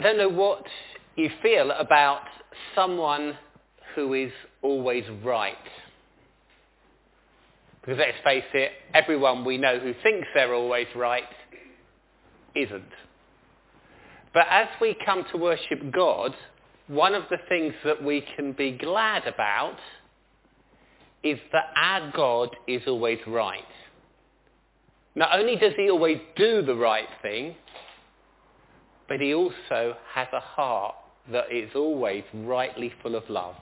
I don't know what you feel about someone who is always right. Because let's face it, everyone we know who thinks they're always right isn't. But as we come to worship God, one of the things that we can be glad about is that our God is always right. Not only does he always do the right thing, but he also has a heart that is always rightly full of love.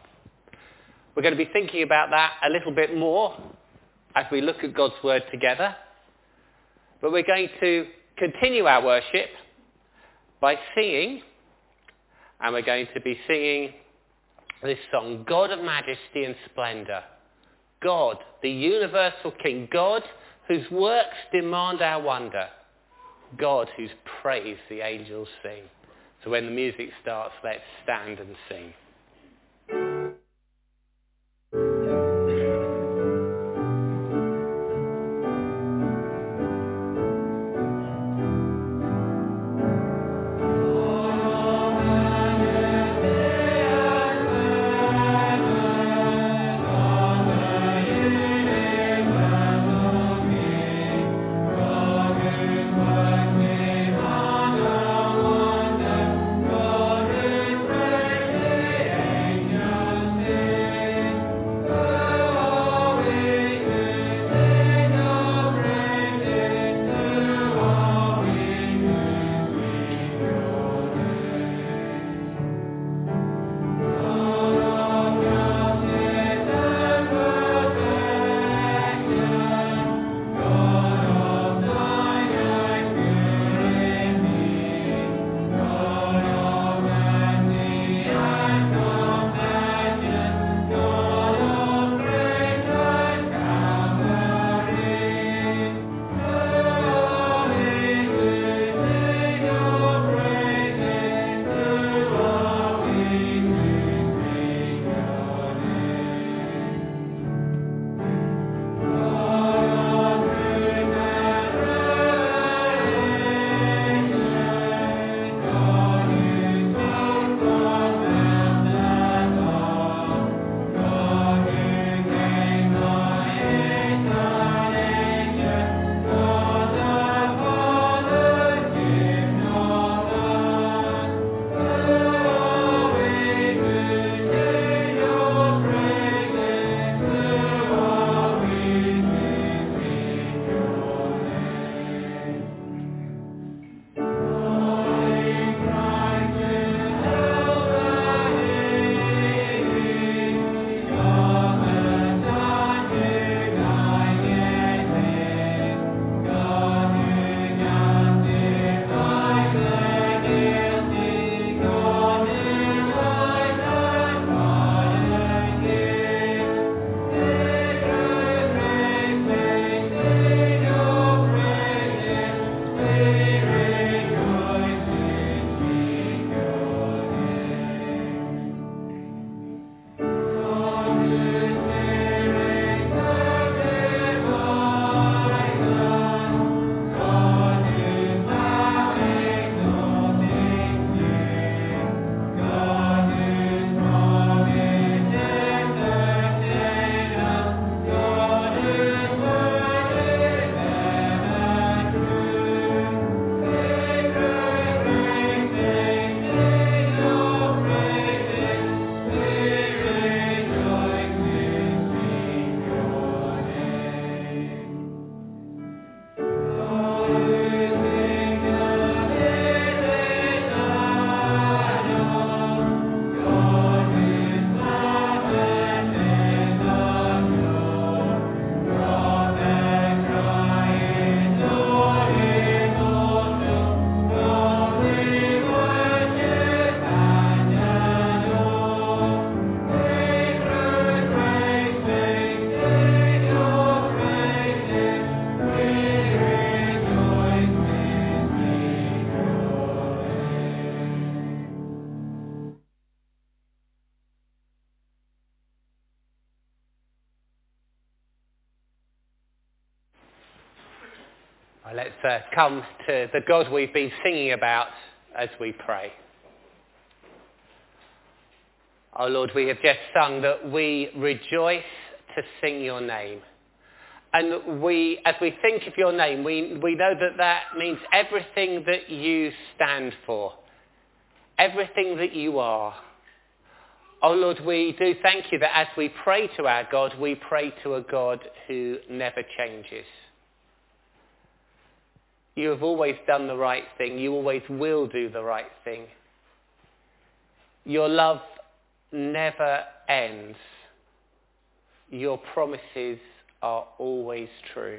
We're going to be thinking about that a little bit more as we look at God's Word together. But we're going to continue our worship by singing, and we're going to be singing this song, God of Majesty and Splendour. God, the universal King. God whose works demand our wonder. God whose praise the angels sing. So when the music starts, let's stand and sing. Uh, come to the God we've been singing about as we pray. Oh Lord, we have just sung that we rejoice to sing your name. And we, as we think of your name, we, we know that that means everything that you stand for, everything that you are. Oh Lord, we do thank you that as we pray to our God, we pray to a God who never changes. You have always done the right thing. You always will do the right thing. Your love never ends. Your promises are always true.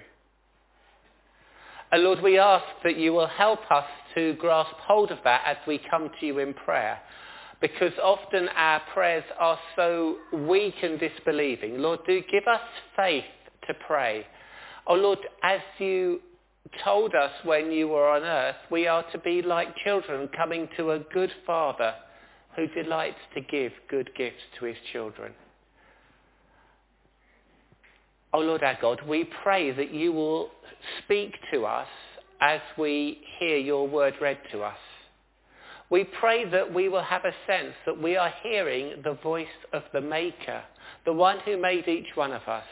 And Lord, we ask that you will help us to grasp hold of that as we come to you in prayer. Because often our prayers are so weak and disbelieving. Lord, do give us faith to pray. Oh Lord, as you told us when you were on earth, we are to be like children coming to a good father who delights to give good gifts to his children. Oh Lord our God, we pray that you will speak to us as we hear your word read to us. We pray that we will have a sense that we are hearing the voice of the Maker, the one who made each one of us.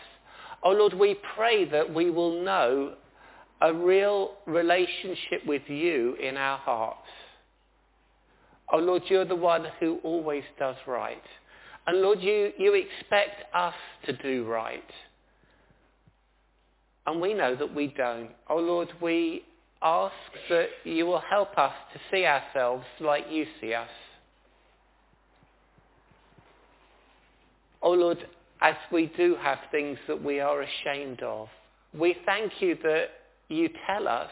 Oh Lord, we pray that we will know a real relationship with you in our hearts. Oh Lord, you're the one who always does right. And Lord, you, you expect us to do right. And we know that we don't. Oh Lord, we ask that you will help us to see ourselves like you see us. Oh Lord, as we do have things that we are ashamed of, we thank you that you tell us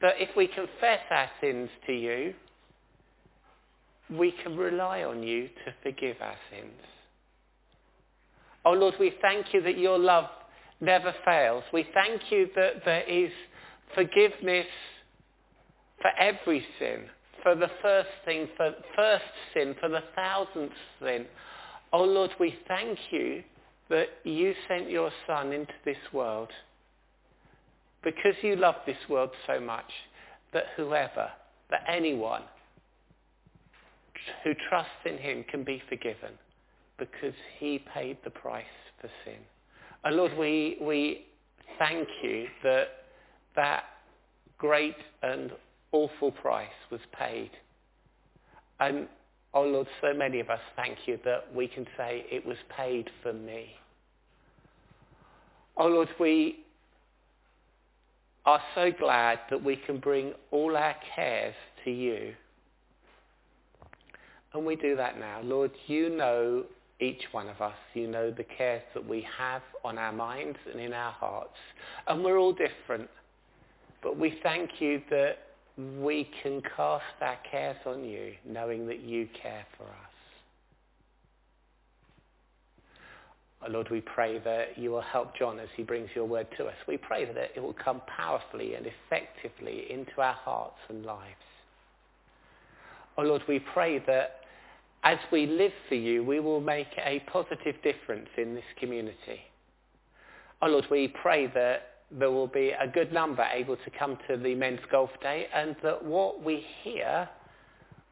that if we confess our sins to you, we can rely on you to forgive our sins. Oh Lord, we thank you that your love never fails. We thank you that there is forgiveness for every sin, for the first thing, for first sin, for the thousandth sin. Oh Lord, we thank you that you sent your Son into this world because you love this world so much that whoever, that anyone who trusts in him can be forgiven because he paid the price for sin. And Lord, we, we thank you that that great and awful price was paid. And, oh Lord, so many of us thank you that we can say it was paid for me. Oh Lord, we are so glad that we can bring all our cares to you. And we do that now. Lord, you know each one of us. You know the cares that we have on our minds and in our hearts. And we're all different. But we thank you that we can cast our cares on you, knowing that you care for us. Oh Lord, we pray that you will help John as he brings your word to us. We pray that it will come powerfully and effectively into our hearts and lives. Oh Lord, we pray that as we live for you, we will make a positive difference in this community. Oh Lord, we pray that there will be a good number able to come to the men's golf day and that what we hear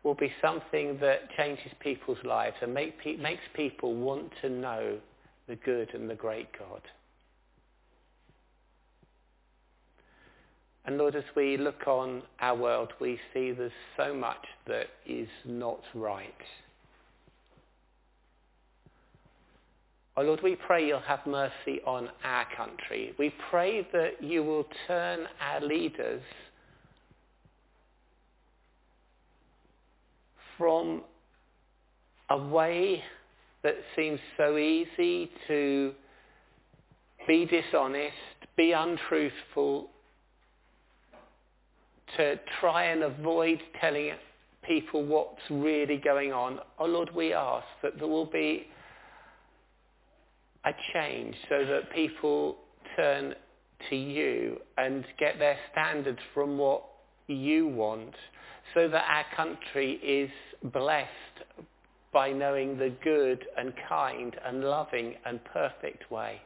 will be something that changes people's lives and make, makes people want to know the good and the great God. And Lord, as we look on our world, we see there's so much that is not right. Oh Lord, we pray you'll have mercy on our country. We pray that you will turn our leaders from a way that seems so easy to be dishonest, be untruthful, to try and avoid telling people what's really going on. Oh Lord, we ask that there will be a change so that people turn to you and get their standards from what you want so that our country is blessed by knowing the good and kind and loving and perfect way.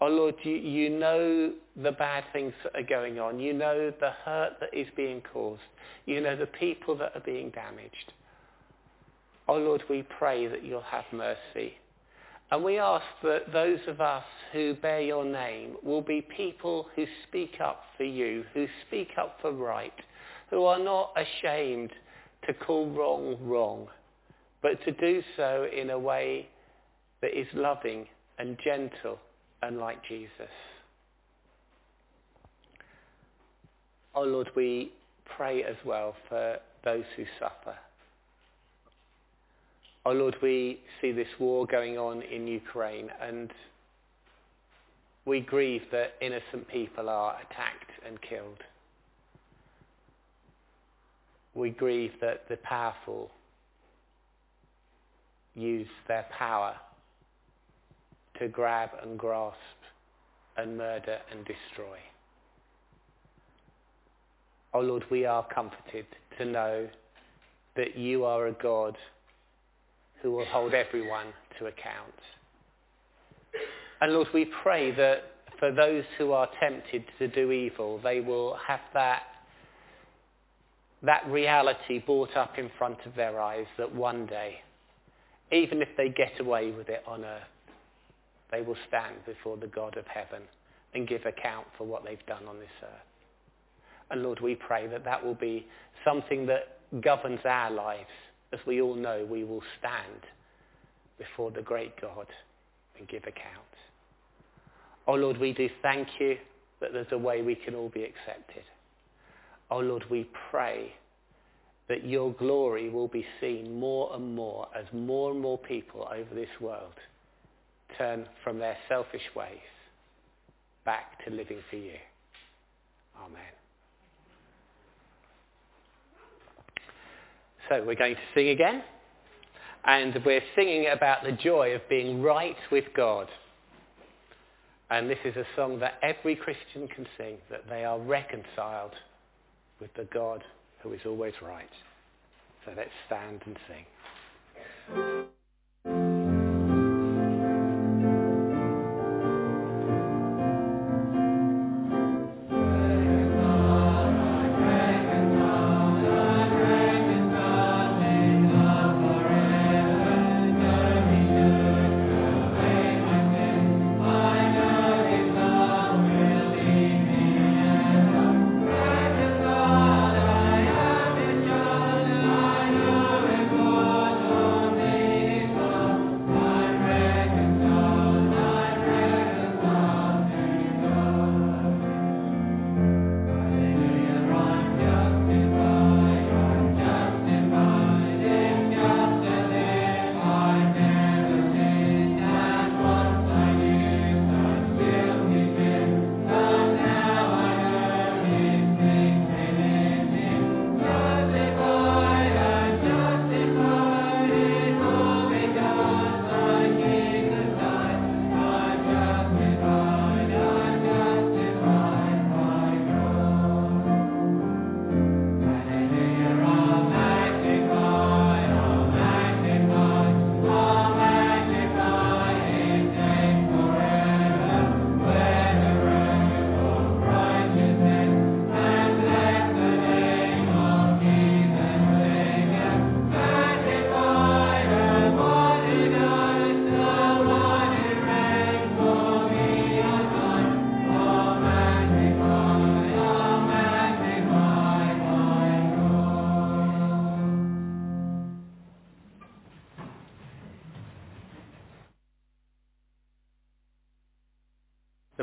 Oh Lord, you, you know the bad things that are going on. You know the hurt that is being caused. You know the people that are being damaged. Oh Lord, we pray that you'll have mercy. And we ask that those of us who bear your name will be people who speak up for you, who speak up for right, who are not ashamed to call wrong wrong, but to do so in a way that is loving and gentle and like Jesus. Oh Lord, we pray as well for those who suffer. Oh Lord, we see this war going on in Ukraine and we grieve that innocent people are attacked and killed. We grieve that the powerful use their power to grab and grasp and murder and destroy. Oh Lord, we are comforted to know that you are a God who will hold everyone to account. And Lord, we pray that for those who are tempted to do evil, they will have that, that reality brought up in front of their eyes that one day, even if they get away with it on earth, they will stand before the God of heaven and give account for what they've done on this earth. And Lord, we pray that that will be something that governs our lives as we all know, we will stand before the great God and give account. Oh Lord, we do thank you that there's a way we can all be accepted. Oh Lord, we pray that your glory will be seen more and more as more and more people over this world turn from their selfish ways back to living for you. Amen. So we're going to sing again. And we're singing about the joy of being right with God. And this is a song that every Christian can sing, that they are reconciled with the God who is always right. So let's stand and sing.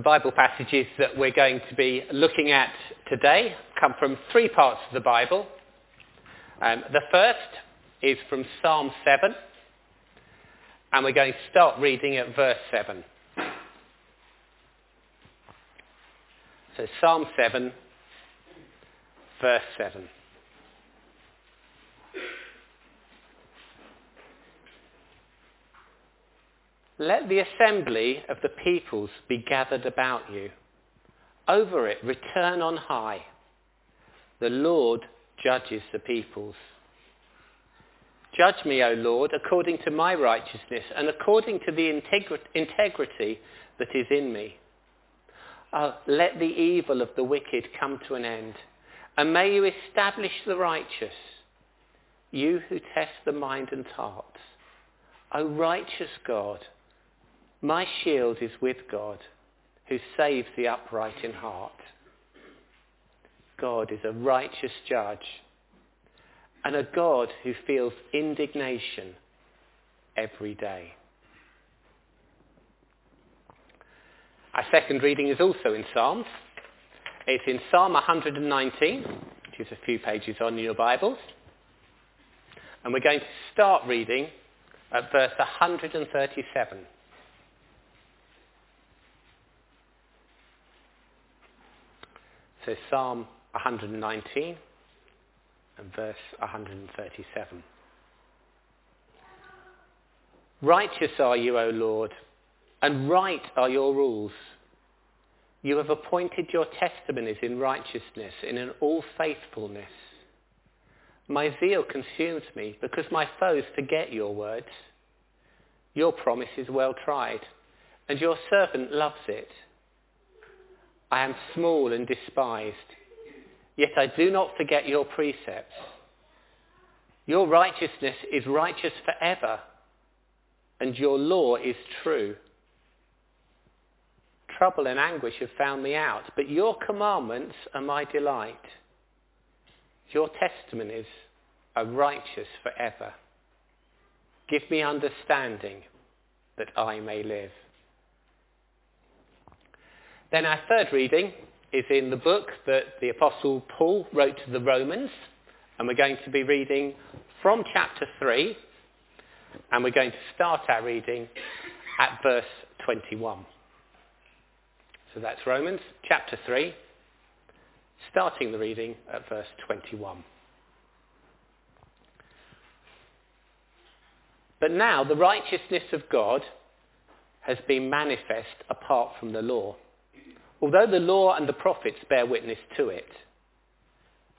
Bible passages that we're going to be looking at today come from three parts of the Bible. Um, the first is from Psalm 7, and we're going to start reading at verse 7. So Psalm 7, verse 7. Let the assembly of the peoples be gathered about you. Over it return on high. The Lord judges the peoples. Judge me, O Lord, according to my righteousness and according to the integrity that is in me. Oh, let the evil of the wicked come to an end, and may you establish the righteous. you who test the mind and heart. O righteous God, my shield is with God, who saves the upright in heart. God is a righteous judge and a God who feels indignation every day. Our second reading is also in Psalms. It's in Psalm 119, which is a few pages on your Bibles. And we're going to start reading at verse 137. So Psalm 119 and verse 137. Righteous are you, O Lord, and right are your rules. You have appointed your testimonies in righteousness, in all faithfulness. My zeal consumes me because my foes forget your words. Your promise is well tried, and your servant loves it. I am small and despised, yet I do not forget your precepts. Your righteousness is righteous forever, and your law is true. Trouble and anguish have found me out, but your commandments are my delight. Your testimonies are righteous forever. Give me understanding that I may live. Then our third reading is in the book that the Apostle Paul wrote to the Romans, and we're going to be reading from chapter 3, and we're going to start our reading at verse 21. So that's Romans chapter 3, starting the reading at verse 21. But now the righteousness of God has been manifest apart from the law although the law and the prophets bear witness to it.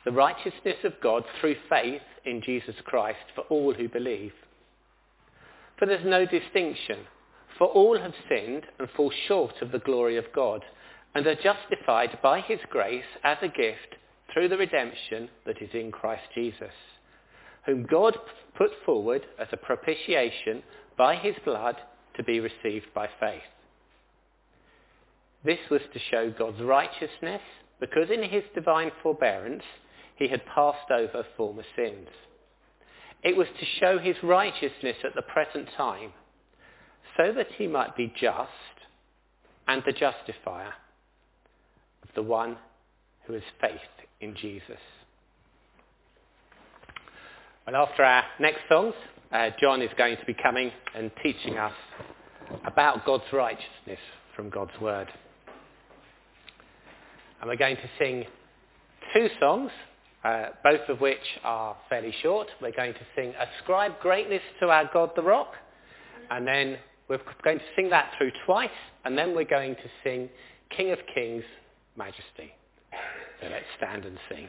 The righteousness of God through faith in Jesus Christ for all who believe. For there's no distinction, for all have sinned and fall short of the glory of God and are justified by his grace as a gift through the redemption that is in Christ Jesus, whom God put forward as a propitiation by his blood to be received by faith. This was to show God's righteousness because in his divine forbearance he had passed over former sins. It was to show his righteousness at the present time so that he might be just and the justifier of the one who has faith in Jesus. And after our next songs, uh, John is going to be coming and teaching us about God's righteousness from God's word. And we're going to sing two songs, uh, both of which are fairly short. We're going to sing Ascribe Greatness to Our God the Rock, and then we're going to sing that through twice, and then we're going to sing King of Kings, Majesty. So let's stand and sing.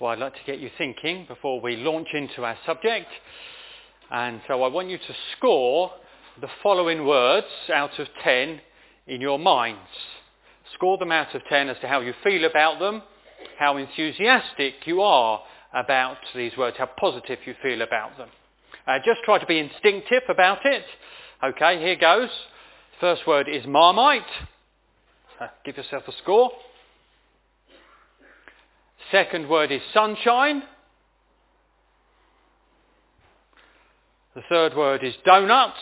Well, I'd like to get you thinking before we launch into our subject. And so I want you to score the following words out of 10 in your minds. Score them out of 10 as to how you feel about them, how enthusiastic you are about these words, how positive you feel about them. Uh, just try to be instinctive about it. Okay, here goes. First word is marmite. Uh, give yourself a score. Second word is sunshine. The third word is donuts.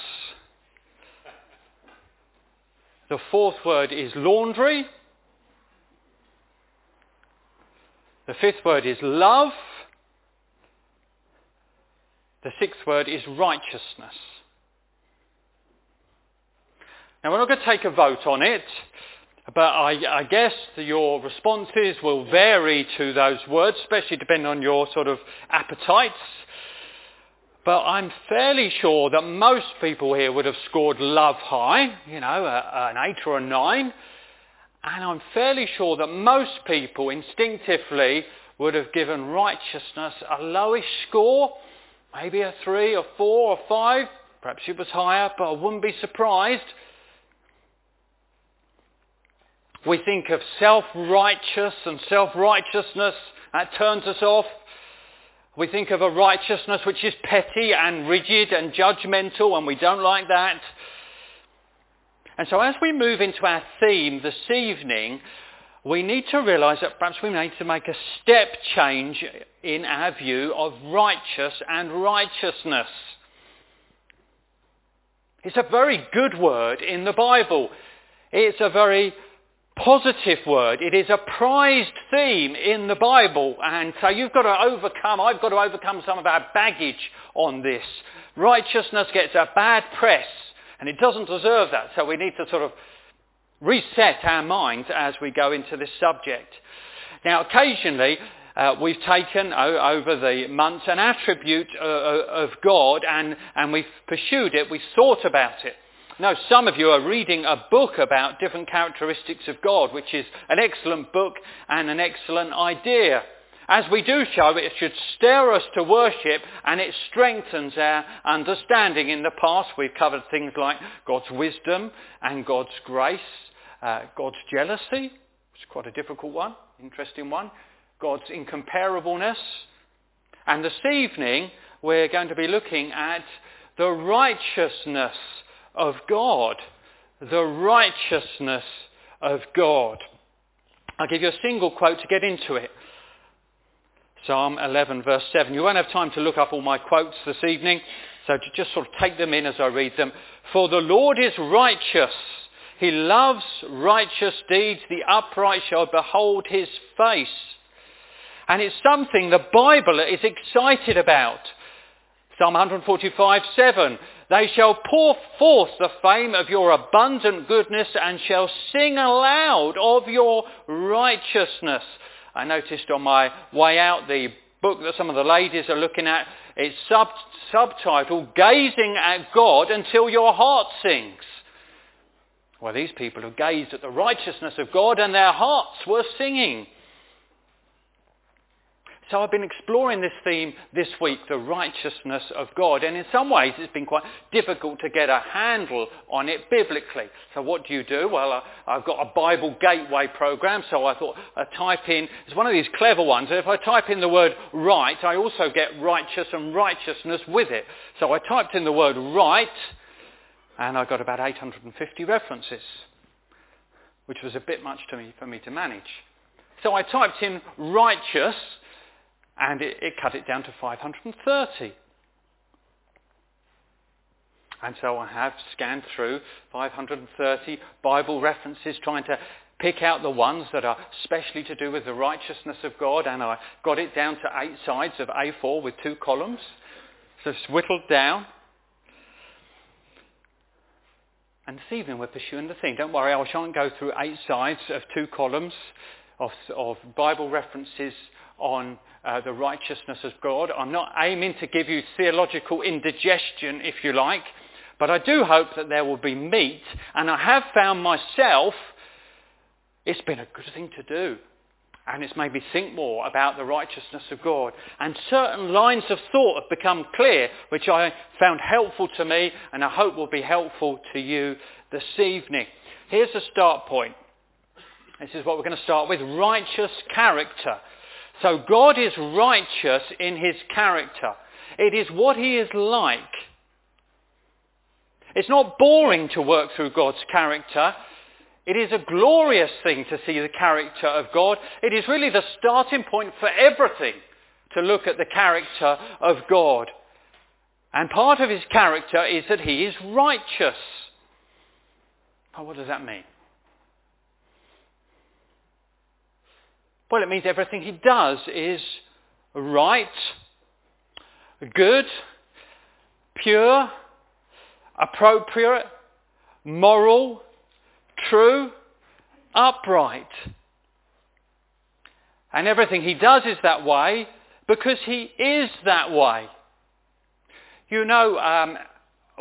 The fourth word is laundry. The fifth word is love. The sixth word is righteousness. Now we're not going to take a vote on it, but I, I guess your responses will vary to those words, especially depending on your sort of appetites. But I'm fairly sure that most people here would have scored love high, you know, a, an 8 or a 9. And I'm fairly sure that most people instinctively would have given righteousness a lowish score, maybe a 3 or 4 or 5. Perhaps it was higher, but I wouldn't be surprised. We think of self-righteous and self-righteousness. That turns us off. We think of a righteousness which is petty and rigid and judgmental and we don't like that. And so as we move into our theme this evening, we need to realise that perhaps we need to make a step change in our view of righteous and righteousness. It's a very good word in the Bible. It's a very positive word. It is a prized theme in the Bible. And so you've got to overcome, I've got to overcome some of our baggage on this. Righteousness gets a bad press and it doesn't deserve that. So we need to sort of reset our minds as we go into this subject. Now occasionally uh, we've taken over the months an attribute uh, uh, of God and, and we've pursued it, we've thought about it. Now, some of you are reading a book about different characteristics of God, which is an excellent book and an excellent idea. As we do so, it should stir us to worship and it strengthens our understanding. In the past, we've covered things like God's wisdom and God's grace, uh, God's jealousy, which is quite a difficult one, interesting one, God's incomparableness. And this evening, we're going to be looking at the righteousness of God. The righteousness of God. I'll give you a single quote to get into it. Psalm 11 verse 7. You won't have time to look up all my quotes this evening, so just sort of take them in as I read them. For the Lord is righteous. He loves righteous deeds. The upright shall behold his face. And it's something the Bible is excited about. Psalm 145, 7. They shall pour forth the fame of your abundant goodness and shall sing aloud of your righteousness. I noticed on my way out the book that some of the ladies are looking at, it's sub- subtitled Gazing at God Until Your Heart Sings. Well, these people have gazed at the righteousness of God and their hearts were singing. So I've been exploring this theme this week, the righteousness of God, and in some ways it's been quite difficult to get a handle on it biblically. So what do you do? Well, I've got a Bible Gateway program, so I thought I type in, it's one of these clever ones, if I type in the word right, I also get righteous and righteousness with it. So I typed in the word right, and I got about 850 references, which was a bit much to me, for me to manage. So I typed in righteous, and it, it cut it down to 530. And so I have scanned through 530 Bible references trying to pick out the ones that are specially to do with the righteousness of God and I got it down to eight sides of A4 with two columns. So it's whittled down. And this evening we're pursuing the theme. Don't worry, I shan't go through eight sides of two columns of, of Bible references on uh, the righteousness of God. I'm not aiming to give you theological indigestion, if you like, but I do hope that there will be meat, and I have found myself, it's been a good thing to do. and it's made me think more about the righteousness of God. And certain lines of thought have become clear, which I found helpful to me and I hope will be helpful to you this evening. Here's a start point. This is what we're going to start with, righteous character. So God is righteous in his character. It is what he is like. It's not boring to work through God's character. It is a glorious thing to see the character of God. It is really the starting point for everything to look at the character of God. And part of his character is that he is righteous. Oh, what does that mean? Well, it means everything he does is right, good, pure, appropriate, moral, true, upright. And everything he does is that way because he is that way. You know, um,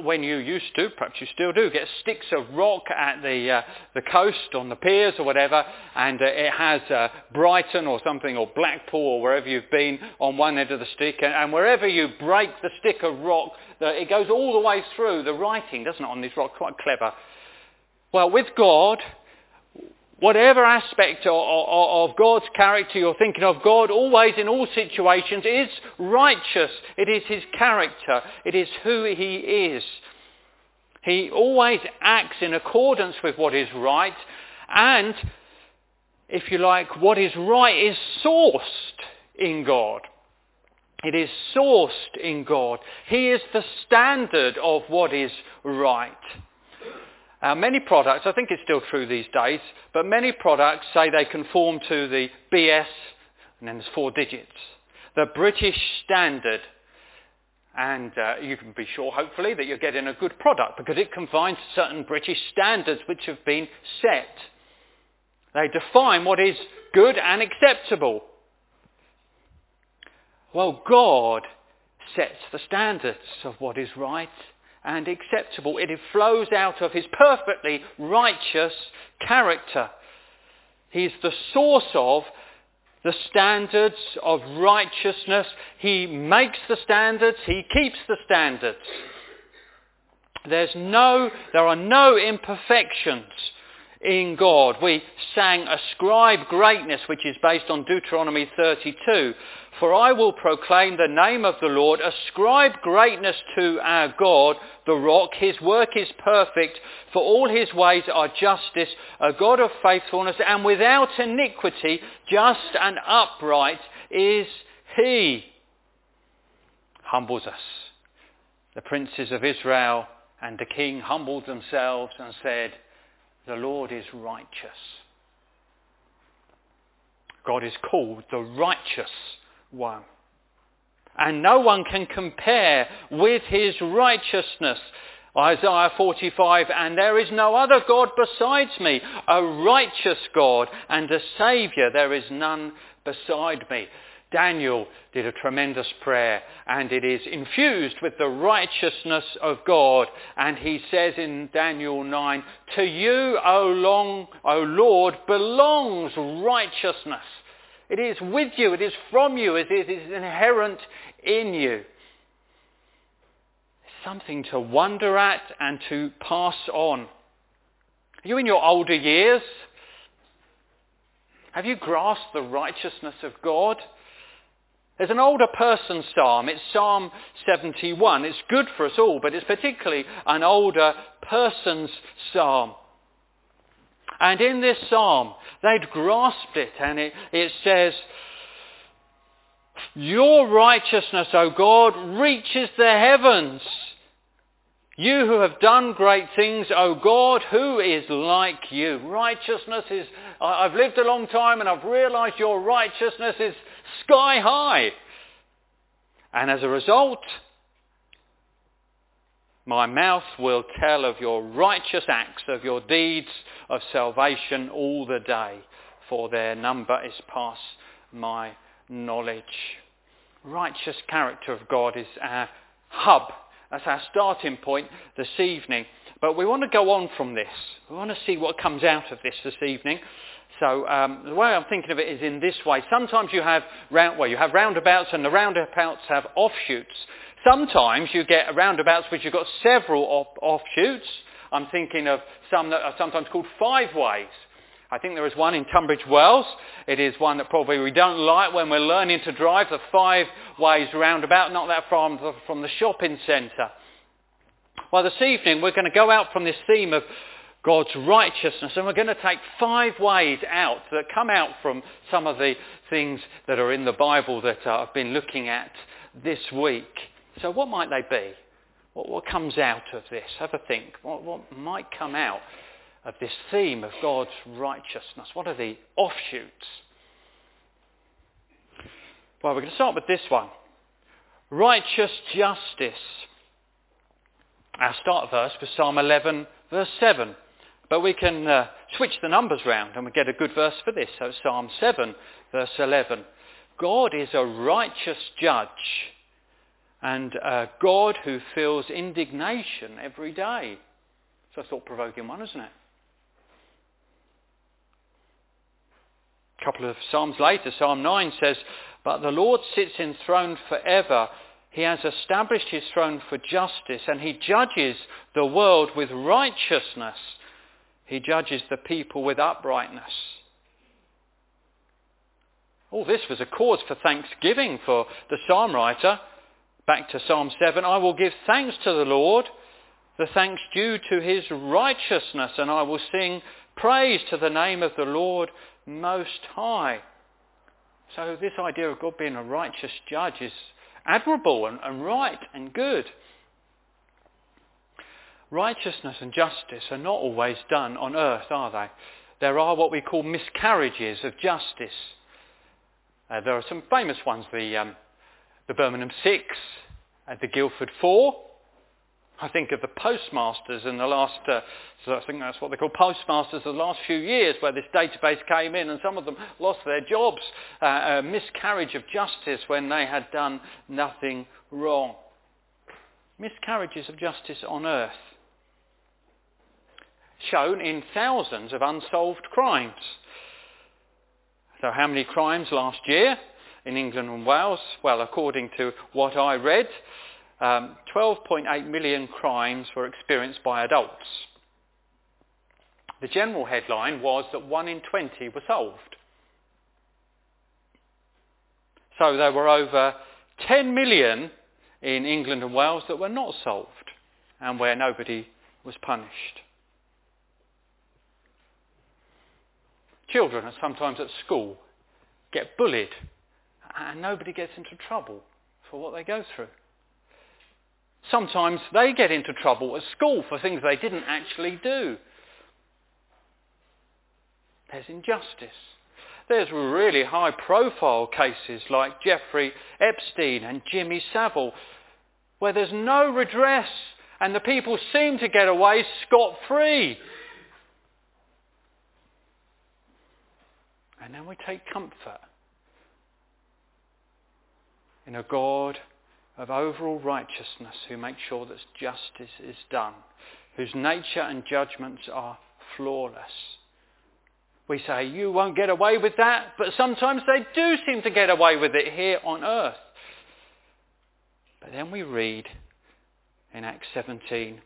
when you used to, perhaps you still do, get sticks of rock at the, uh, the coast on the piers or whatever, and uh, it has uh, Brighton or something, or Blackpool or wherever you've been on one end of the stick, and, and wherever you break the stick of rock, the, it goes all the way through the writing, doesn't it, on this rock? Quite clever. Well, with God, whatever aspect of, of, of, God's character you're thinking of, God always in all situations is righteous. It is his character. It is who he is. He always acts in accordance with what is right and, if you like, what is right is sourced in God. It is sourced in God. He is the standard of what is right. Uh, many products, I think it's still true these days, but many products say they conform to the BS, and then there's four digits, the British Standard. And uh, you can be sure, hopefully, that you're getting a good product because it combines certain British standards which have been set. They define what is good and acceptable. Well, God sets the standards of what is right and acceptable. It flows out of his perfectly righteous character. He's the source of the standards of righteousness. He makes the standards. He keeps the standards. There's no, there are no imperfections in God. We sang Ascribe Greatness, which is based on Deuteronomy 32. For I will proclaim the name of the Lord. Ascribe greatness to our God, the rock. His work is perfect, for all his ways are justice, a God of faithfulness, and without iniquity, just and upright is he. Humbles us. The princes of Israel and the king humbled themselves and said, the Lord is righteous. God is called the righteous one. And no one can compare with his righteousness. Isaiah 45, and there is no other God besides me, a righteous God and a Saviour. There is none beside me. Daniel did a tremendous prayer and it is infused with the righteousness of God. And he says in Daniel 9, to you, O, long, o Lord, belongs righteousness. It is with you, it is from you, it is inherent in you. Something to wonder at and to pass on. Are you in your older years? Have you grasped the righteousness of God? There's an older person psalm. It's Psalm 71. It's good for us all, but it's particularly an older person's psalm. And in this psalm, they'd grasped it, and it, it says, Your righteousness, O God, reaches the heavens. You who have done great things, O God, who is like you? Righteousness is, I've lived a long time and I've realized your righteousness is sky high. And as a result, my mouth will tell of your righteous acts, of your deeds of salvation all the day, for their number is past my knowledge. Righteous character of God is our hub. That's our starting point this evening. But we want to go on from this. We want to see what comes out of this this evening. So um, the way I'm thinking of it is in this way. Sometimes you have round, well, you have roundabouts, and the roundabouts have offshoots. Sometimes you get roundabouts which have got several off- offshoots. I'm thinking of some that are sometimes called five ways. I think there is one in Tunbridge Wells. It is one that probably we don't like when we're learning to drive the five ways roundabout, not that far from the, from the shopping centre. Well, this evening we're going to go out from this theme of God's righteousness and we're going to take five ways out that come out from some of the things that are in the Bible that uh, I've been looking at this week. So what might they be? What, what comes out of this? Have a think. What, what might come out of this theme of God's righteousness? What are the offshoots? Well, we're going to start with this one. Righteous justice. Our start verse was Psalm 11, verse 7. But we can uh, switch the numbers round and we get a good verse for this. So Psalm 7, verse 11. God is a righteous judge and a God who feels indignation every day. It's a thought-provoking one, isn't it? A couple of Psalms later, Psalm 9 says, But the Lord sits enthroned forever he has established his throne for justice and he judges the world with righteousness. He judges the people with uprightness. All this was a cause for thanksgiving for the psalm writer. Back to Psalm 7, I will give thanks to the Lord, the thanks due to his righteousness, and I will sing praise to the name of the Lord Most High. So this idea of God being a righteous judge is admirable and, and right and good. Righteousness and justice are not always done on earth, are they? There are what we call miscarriages of justice. Uh, there are some famous ones, the, um, the Birmingham Six, uh, the Guildford Four, I think of the postmasters in the last, uh, so I think that's what they call postmasters the last few years where this database came in and some of them lost their jobs, uh, a miscarriage of justice when they had done nothing wrong. Miscarriages of justice on earth shown in thousands of unsolved crimes. So how many crimes last year in England and Wales? Well, according to what I read, um, 12.8 million crimes were experienced by adults. The general headline was that 1 in 20 were solved. So there were over 10 million in England and Wales that were not solved and where nobody was punished. Children are sometimes at school get bullied and nobody gets into trouble for what they go through. Sometimes they get into trouble at school for things they didn't actually do. There's injustice. There's really high profile cases like Jeffrey Epstein and Jimmy Savile where there's no redress and the people seem to get away scot-free. And then we take comfort in a God of overall righteousness who makes sure that justice is done, whose nature and judgments are flawless. We say, you won't get away with that, but sometimes they do seem to get away with it here on earth. But then we read in Acts 17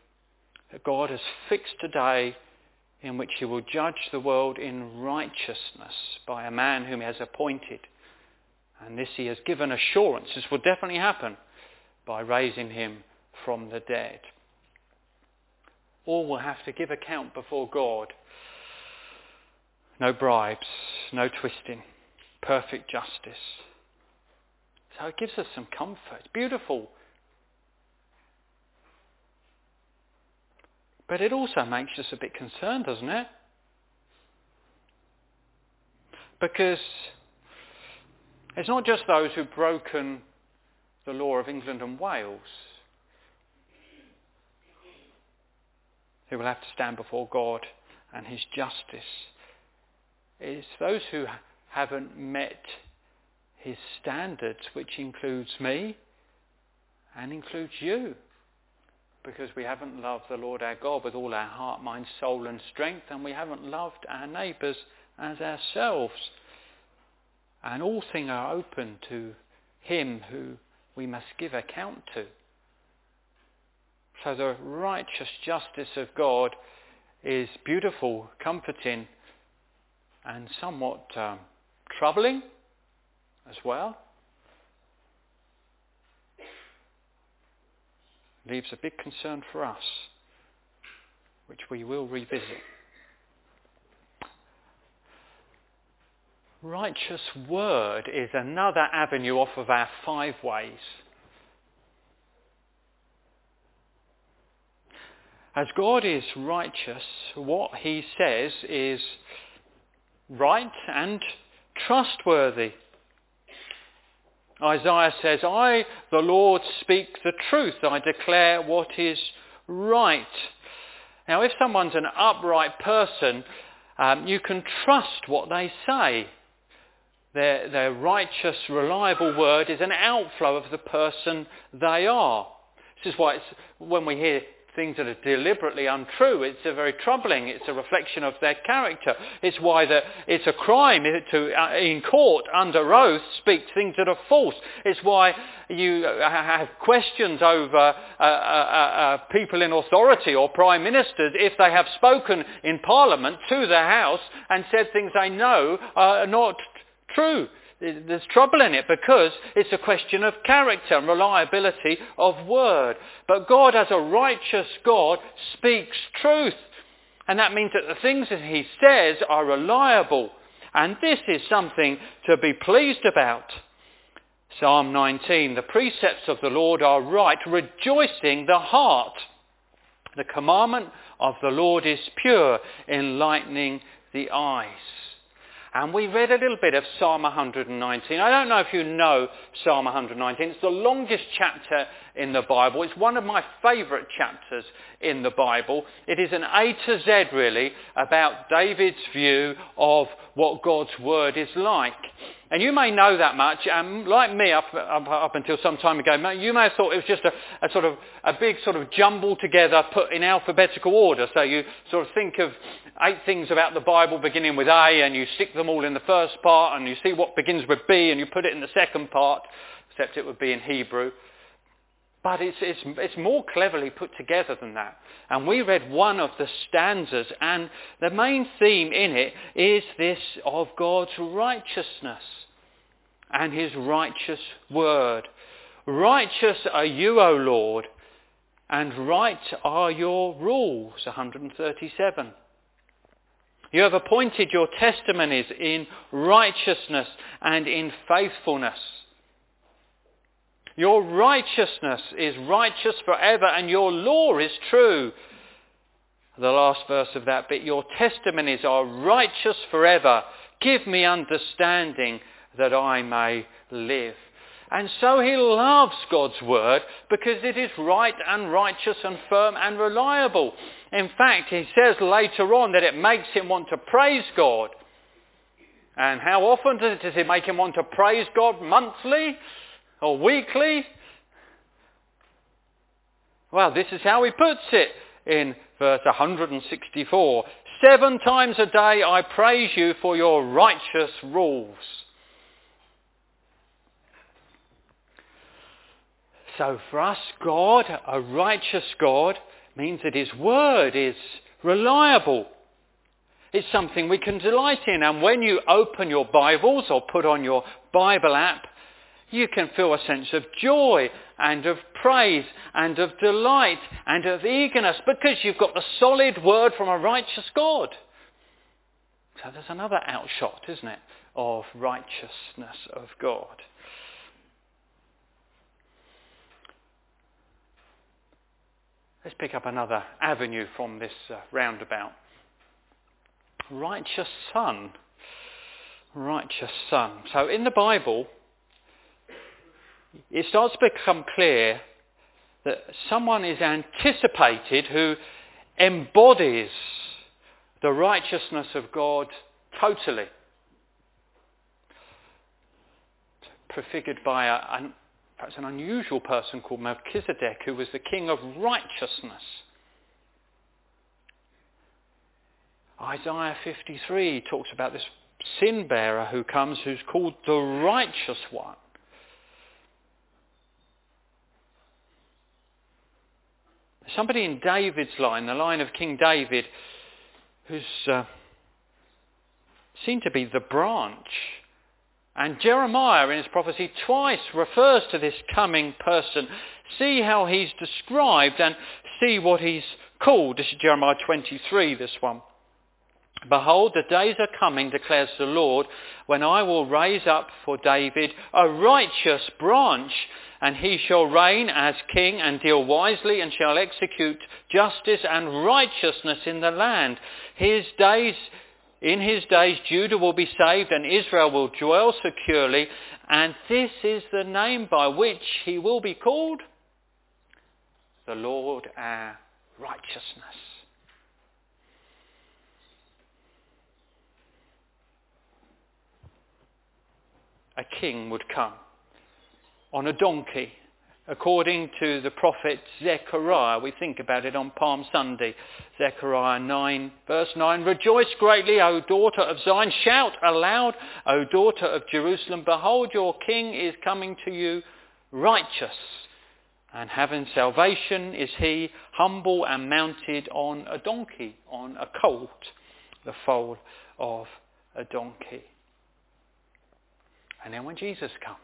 that God has fixed a day in which he will judge the world in righteousness by a man whom he has appointed. And this he has given assurance. This will definitely happen by raising him from the dead. All will have to give account before God. No bribes, no twisting, perfect justice. So it gives us some comfort. Beautiful. But it also makes us a bit concerned, doesn't it? Because it's not just those who've broken the law of England and Wales, who will have to stand before God and his justice. It's those who haven't met his standards, which includes me and includes you. because we haven't loved the Lord our God with all our heart, mind, soul and strength, and we haven't loved our neighbours as ourselves. And all things are open to him who we must give account to. So the righteous justice of God is beautiful, comforting, and somewhat um, troubling as well. Leaves a big concern for us, which we will revisit. Righteous word is another avenue off of our five ways. As God is righteous, what he says is right and trustworthy. Isaiah says, I, the Lord, speak the truth. I declare what is right. Now, if someone's an upright person, um, you can trust what they say. Their, their righteous, reliable word is an outflow of the person they are. This is why when we hear things that are deliberately untrue, it's a very troubling. It's a reflection of their character. It's why the, it's a crime to, uh, in court, under oath, speak things that are false. It's why you have questions over uh, uh, uh, uh, people in authority or prime ministers if they have spoken in parliament to the House and said things they know are not true. There's trouble in it because it's a question of character and reliability of word. But God as a righteous God speaks truth. And that means that the things that he says are reliable. And this is something to be pleased about. Psalm 19, the precepts of the Lord are right, rejoicing the heart. The commandment of the Lord is pure, enlightening the eyes. And we read a little bit of Psalm 119. I don't know if you know Psalm 119. It's the longest chapter in the Bible. It's one of my favourite chapters in the Bible. It is an A to Z really about David's view of what God's Word is like. And you may know that much, and like me up, up, up until some time ago, you may have thought it was just a, a, sort of a big sort of jumble together put in alphabetical order. So you sort of think of eight things about the Bible beginning with A and you stick them all in the first part and you see what begins with B and you put it in the second part, except it would be in Hebrew. But it's, it's, it's more cleverly put together than that. And we read one of the stanzas and the main theme in it is this of God's righteousness and his righteous word. Righteous are you, O Lord, and right are your rules. 137. You have appointed your testimonies in righteousness and in faithfulness. Your righteousness is righteous forever and your law is true. The last verse of that bit, your testimonies are righteous forever. Give me understanding that I may live. And so he loves God's word because it is right and righteous and firm and reliable. In fact, he says later on that it makes him want to praise God. And how often does it make him want to praise God? Monthly or weekly? Well, this is how he puts it in verse 164. Seven times a day I praise you for your righteous rules. So for us, God, a righteous God, means that his word is reliable. It's something we can delight in. And when you open your Bibles or put on your Bible app, you can feel a sense of joy and of praise and of delight and of eagerness because you've got the solid word from a righteous God. So there's another outshot, isn't it, of righteousness of God. Let's pick up another avenue from this uh, roundabout. Righteous son. Righteous son. So in the Bible, it starts to become clear that someone is anticipated who embodies the righteousness of God totally. Prefigured by a, a, perhaps an unusual person called Melchizedek, who was the king of righteousness. Isaiah 53 talks about this sin bearer who comes who's called the righteous one. Somebody in David's line, the line of King David, who's uh, seen to be the branch. And Jeremiah in his prophecy twice refers to this coming person. See how he's described and see what he's called. This is Jeremiah 23, this one. Behold, the days are coming, declares the Lord, when I will raise up for David a righteous branch, and he shall reign as king and deal wisely and shall execute justice and righteousness in the land. His days, in his days Judah will be saved and Israel will dwell securely, and this is the name by which he will be called the Lord our righteousness. a king would come on a donkey. According to the prophet Zechariah, we think about it on Palm Sunday. Zechariah 9, verse 9, Rejoice greatly, O daughter of Zion. Shout aloud, O daughter of Jerusalem. Behold, your king is coming to you righteous. And having salvation is he, humble and mounted on a donkey, on a colt, the foal of a donkey. And then when Jesus comes,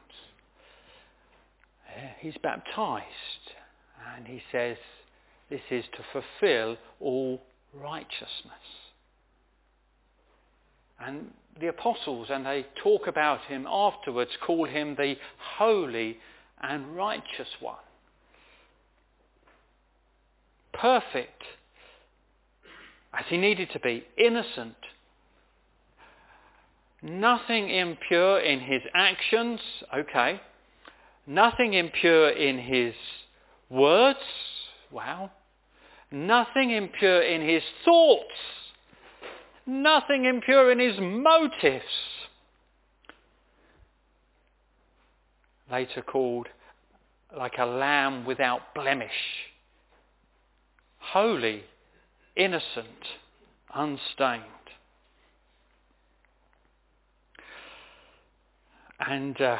he's baptized and he says this is to fulfill all righteousness. And the apostles, and they talk about him afterwards, call him the holy and righteous one. Perfect as he needed to be, innocent Nothing impure in his actions, okay. Nothing impure in his words, wow. Nothing impure in his thoughts. Nothing impure in his motives. Later called like a lamb without blemish. Holy, innocent, unstained. And uh,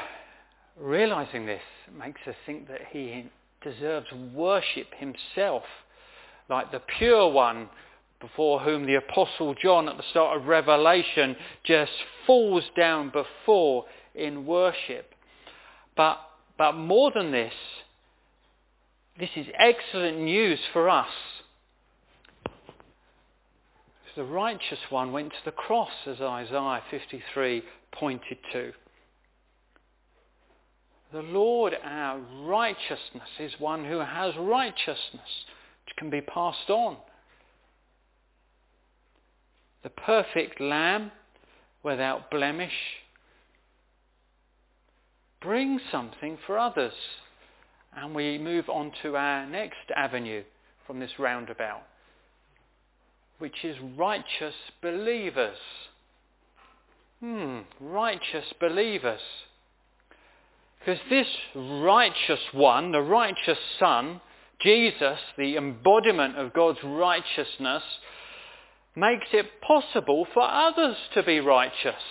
realizing this makes us think that he deserves worship himself, like the pure one before whom the Apostle John at the start of Revelation just falls down before in worship. But, but more than this, this is excellent news for us. The righteous one went to the cross, as Isaiah 53 pointed to. The Lord, our righteousness, is one who has righteousness which can be passed on. The perfect lamb without blemish brings something for others. And we move on to our next avenue from this roundabout, which is righteous believers. Hmm, righteous believers. Because this righteous one, the righteous Son, Jesus, the embodiment of God's righteousness, makes it possible for others to be righteous.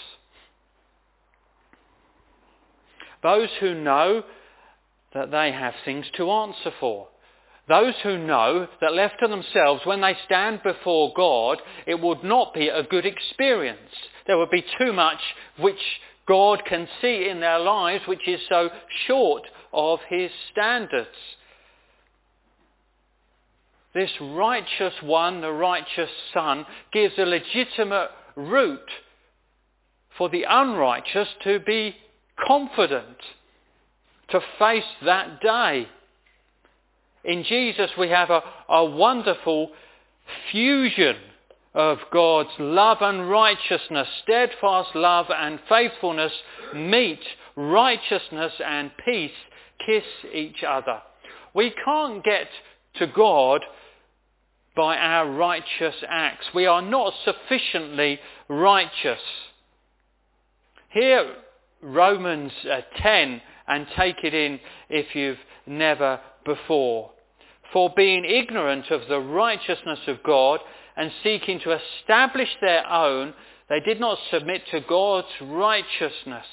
Those who know that they have things to answer for. Those who know that left to themselves, when they stand before God, it would not be a good experience. There would be too much which God can see in their lives which is so short of his standards. This righteous one, the righteous son, gives a legitimate route for the unrighteous to be confident, to face that day. In Jesus we have a, a wonderful fusion of God's love and righteousness, steadfast love and faithfulness meet righteousness and peace kiss each other. We can't get to God by our righteous acts. We are not sufficiently righteous. Here, Romans uh, 10 and take it in if you've never before. For being ignorant of the righteousness of God and seeking to establish their own, they did not submit to God's righteousness.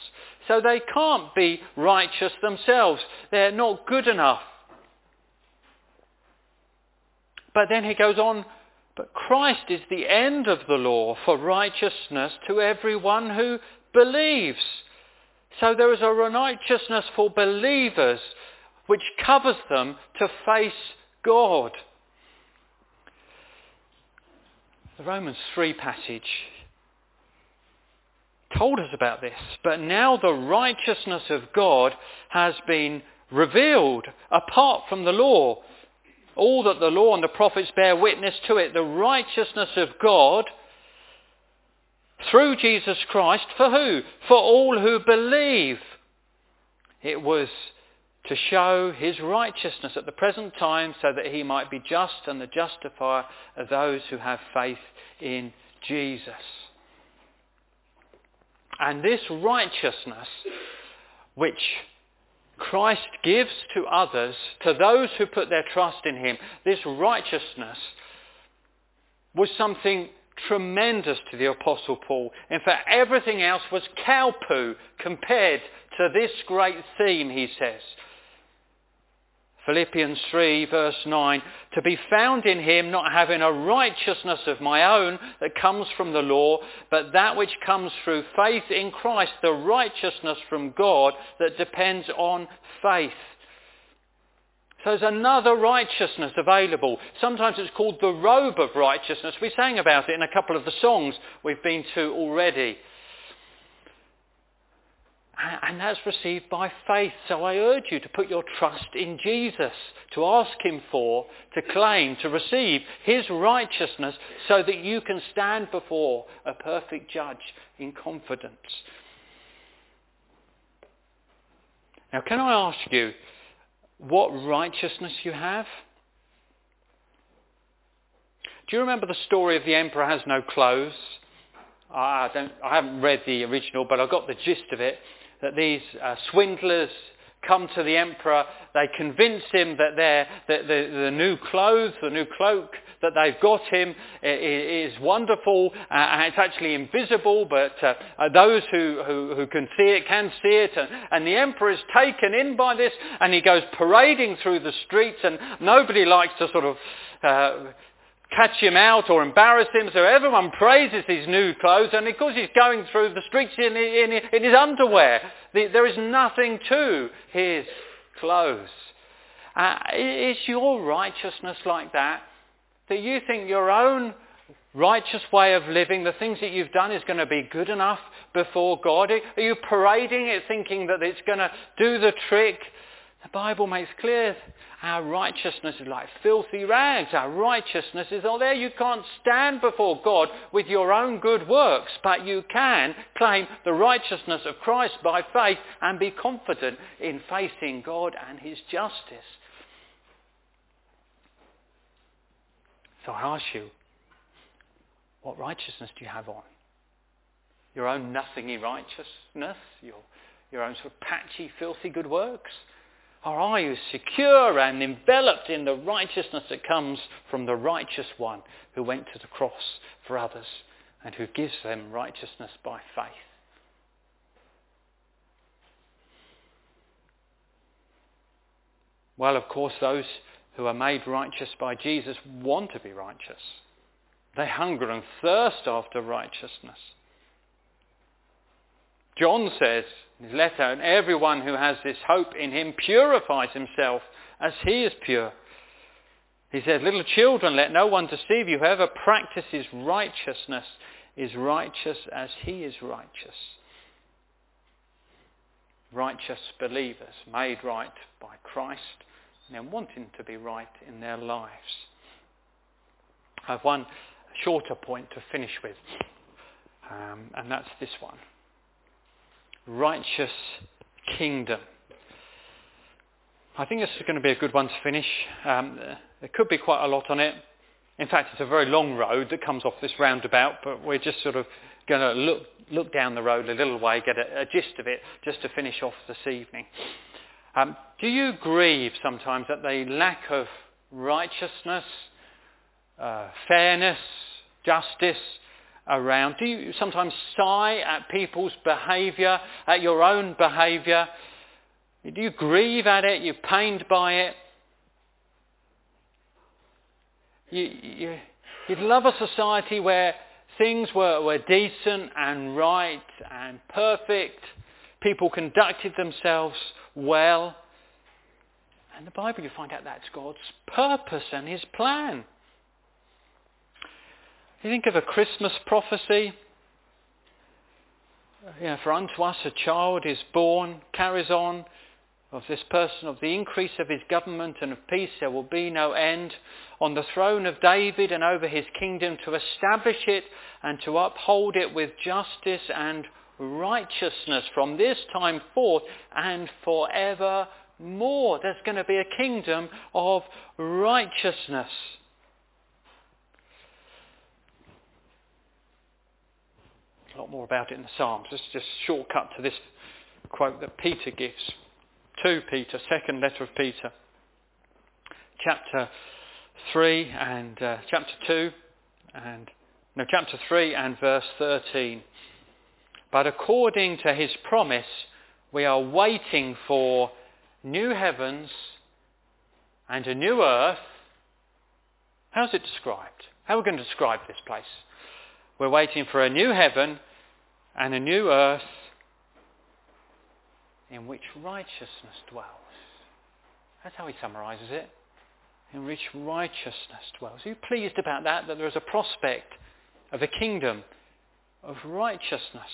So they can't be righteous themselves. They're not good enough. But then he goes on, but Christ is the end of the law for righteousness to everyone who believes. So there is a righteousness for believers which covers them to face God. The Romans 3 passage told us about this, but now the righteousness of God has been revealed apart from the law. All that the law and the prophets bear witness to it, the righteousness of God through Jesus Christ for who? For all who believe. It was to show his righteousness at the present time so that he might be just and the justifier of those who have faith in Jesus. And this righteousness which Christ gives to others, to those who put their trust in him, this righteousness was something tremendous to the Apostle Paul. In fact, everything else was cow poo compared to this great theme, he says. Philippians 3 verse 9, to be found in him not having a righteousness of my own that comes from the law, but that which comes through faith in Christ, the righteousness from God that depends on faith. So there's another righteousness available. Sometimes it's called the robe of righteousness. We sang about it in a couple of the songs we've been to already. And that's received by faith. So I urge you to put your trust in Jesus, to ask him for, to claim, to receive his righteousness so that you can stand before a perfect judge in confidence. Now can I ask you what righteousness you have? Do you remember the story of the emperor has no clothes? I, don't, I haven't read the original, but I got the gist of it that these uh, swindlers come to the emperor, they convince him that the, the, the, new clothes, the new cloak that they've got him is wonderful uh, and it's actually invisible, but uh, uh, those who, who, who, can see it can see it. And, and the emperor is taken in by this and he goes parading through the streets and nobody likes to sort of uh, catch him out or embarrass him. So everyone praises his new clothes, and because he's going through the streets in, in, in his underwear, the, there is nothing to his clothes. Uh, is your righteousness like that? That you think your own righteous way of living, the things that you've done is going to be good enough before God? Are you parading it thinking that it's going to do the trick? The Bible makes clear our righteousness is like filthy rags. Our righteousness is all there. You can't stand before God with your own good works, but you can claim the righteousness of Christ by faith and be confident in facing God and his justice. So I ask you, what righteousness do you have on? Your own nothingy righteousness? Your, your own sort of patchy, filthy good works? Or are you secure and enveloped in the righteousness that comes from the righteous one who went to the cross for others and who gives them righteousness by faith? Well, of course, those who are made righteous by Jesus want to be righteous. They hunger and thirst after righteousness. John says in his letter, and everyone who has this hope in him purifies himself as he is pure. He says, little children, let no one deceive you. Whoever practices righteousness is righteous as he is righteous. Righteous believers made right by Christ and then wanting to be right in their lives. I have one shorter point to finish with, um, and that's this one righteous kingdom. I think this is going to be a good one to finish. Um, there could be quite a lot on it. In fact, it's a very long road that comes off this roundabout, but we're just sort of going to look, look down the road a little way, get a, a gist of it, just to finish off this evening. Um, do you grieve sometimes at the lack of righteousness, uh, fairness, justice around? Do you sometimes sigh at people's behaviour, at your own behaviour? Do you grieve at it? You're pained by it? You, you, you'd love a society where things were, were decent and right and perfect. People conducted themselves well. And the Bible, you find out that's God's purpose and his plan. You think of a Christmas prophecy. You know, for unto us a child is born, carries on of this person, of the increase of his government and of peace there will be no end on the throne of David and over his kingdom to establish it and to uphold it with justice and righteousness from this time forth and forevermore. There's going to be a kingdom of righteousness. A lot more about it in the Psalms. Let's just shortcut to this quote that Peter gives. 2 Peter, second letter of Peter. Chapter 3 and uh, chapter 2 and no chapter 3 and verse 13. But according to his promise, we are waiting for new heavens and a new earth. How's it described? How are we going to describe this place? We're waiting for a new heaven and a new earth in which righteousness dwells. That's how he summarizes it. In which righteousness dwells. Are you pleased about that? That there is a prospect of a kingdom of righteousness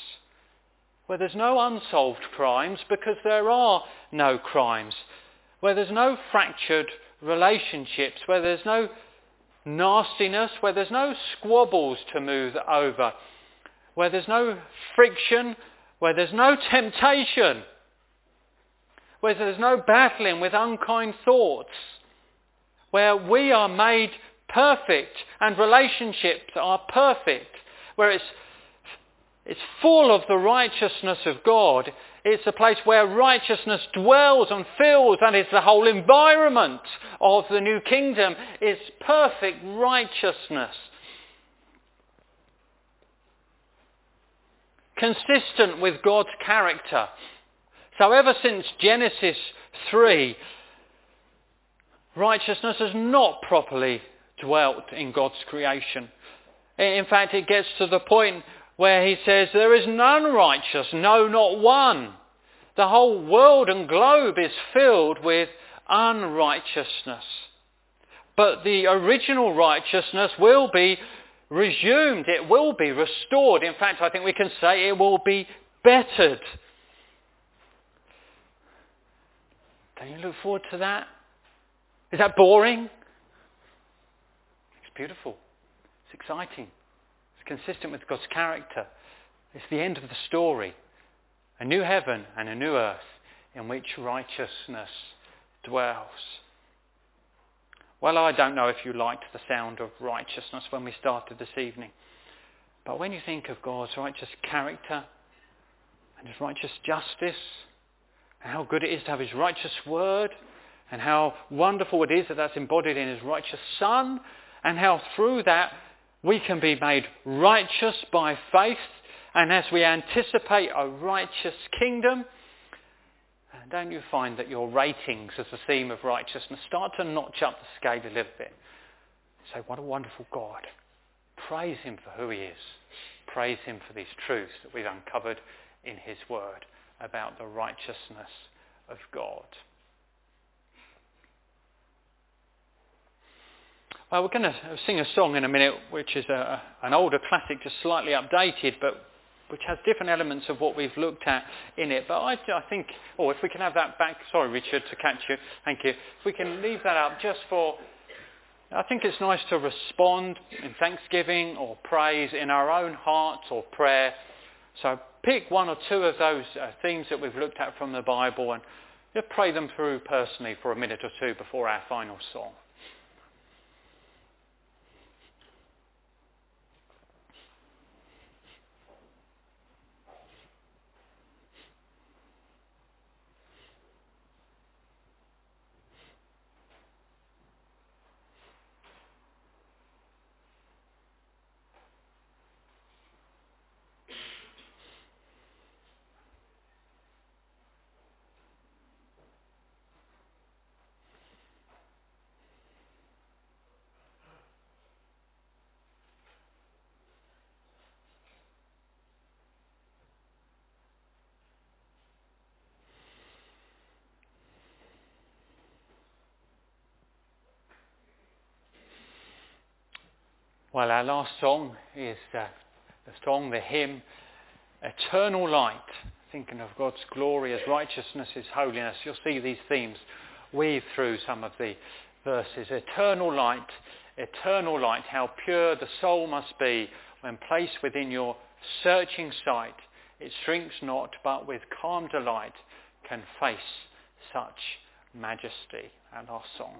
where there's no unsolved crimes because there are no crimes, where there's no fractured relationships, where there's no nastiness, where there's no squabbles to move over, where there's no friction, where there's no temptation, where there's no battling with unkind thoughts, where we are made perfect and relationships are perfect, where it's it's full of the righteousness of God. It's a place where righteousness dwells and fills and it's the whole environment of the new kingdom. It's perfect righteousness. Consistent with God's character. So ever since Genesis 3, righteousness has not properly dwelt in God's creation. In fact, it gets to the point where he says, there is none righteous, no, not one. The whole world and globe is filled with unrighteousness. But the original righteousness will be resumed. It will be restored. In fact, I think we can say it will be bettered. Can you look forward to that? Is that boring? It's beautiful. It's exciting consistent with God's character. It's the end of the story. A new heaven and a new earth in which righteousness dwells. Well, I don't know if you liked the sound of righteousness when we started this evening. But when you think of God's righteous character and his righteous justice, and how good it is to have his righteous word, and how wonderful it is that that's embodied in his righteous Son, and how through that we can be made righteous by faith, and as we anticipate a righteous kingdom, uh, don't you find that your ratings as the theme of righteousness start to notch up the scale a little bit? Say, what a wonderful God. Praise him for who he is. Praise him for these truths that we've uncovered in his word about the righteousness of God. Well, we're going to sing a song in a minute, which is a, an older classic, just slightly updated, but which has different elements of what we've looked at in it. But I, I think, oh, if we can have that back, sorry, Richard, to catch you, thank you. If we can leave that up just for, I think it's nice to respond in thanksgiving or praise in our own hearts or prayer. So pick one or two of those uh, themes that we've looked at from the Bible and just pray them through personally for a minute or two before our final song. Well, our last song is uh, the song, the hymn, Eternal Light, thinking of God's glory as righteousness, His holiness. You'll see these themes weave through some of the verses. Eternal light, eternal light, how pure the soul must be when placed within your searching sight. It shrinks not, but with calm delight can face such majesty. Our song.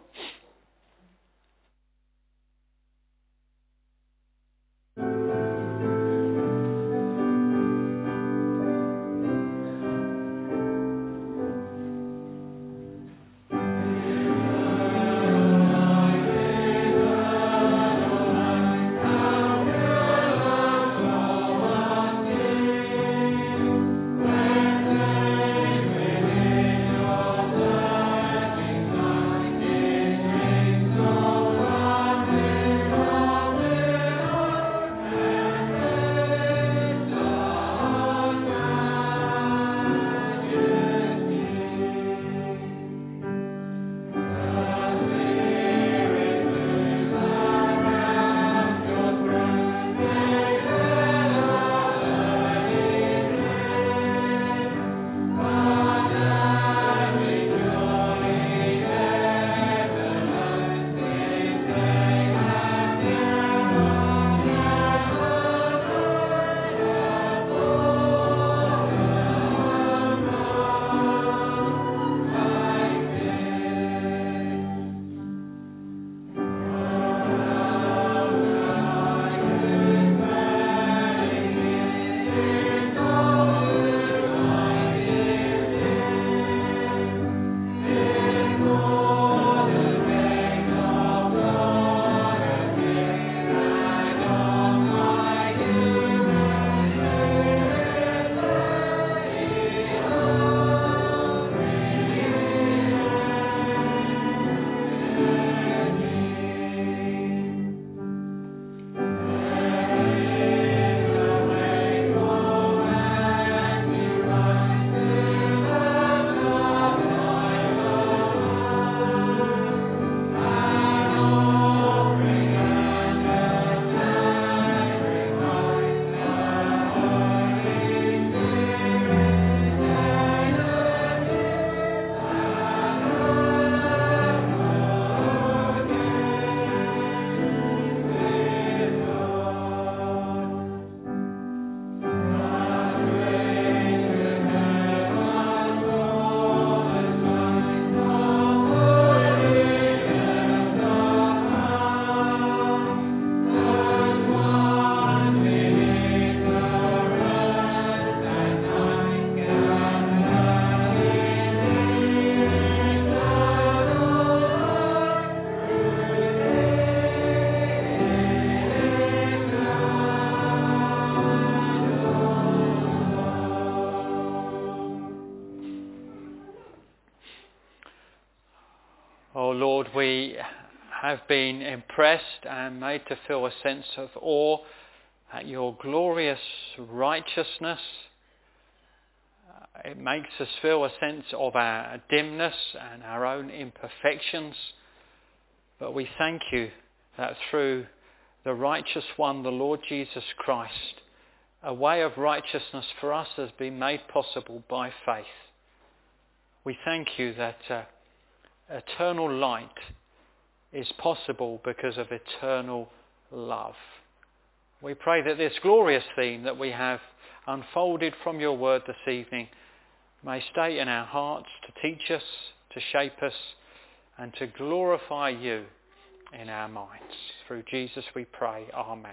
Have been impressed and made to feel a sense of awe at your glorious righteousness. It makes us feel a sense of our dimness and our own imperfections. But we thank you that through the righteous one, the Lord Jesus Christ, a way of righteousness for us has been made possible by faith. We thank you that uh, eternal light is possible because of eternal love. We pray that this glorious theme that we have unfolded from your word this evening may stay in our hearts to teach us, to shape us, and to glorify you in our minds. Through Jesus we pray. Amen.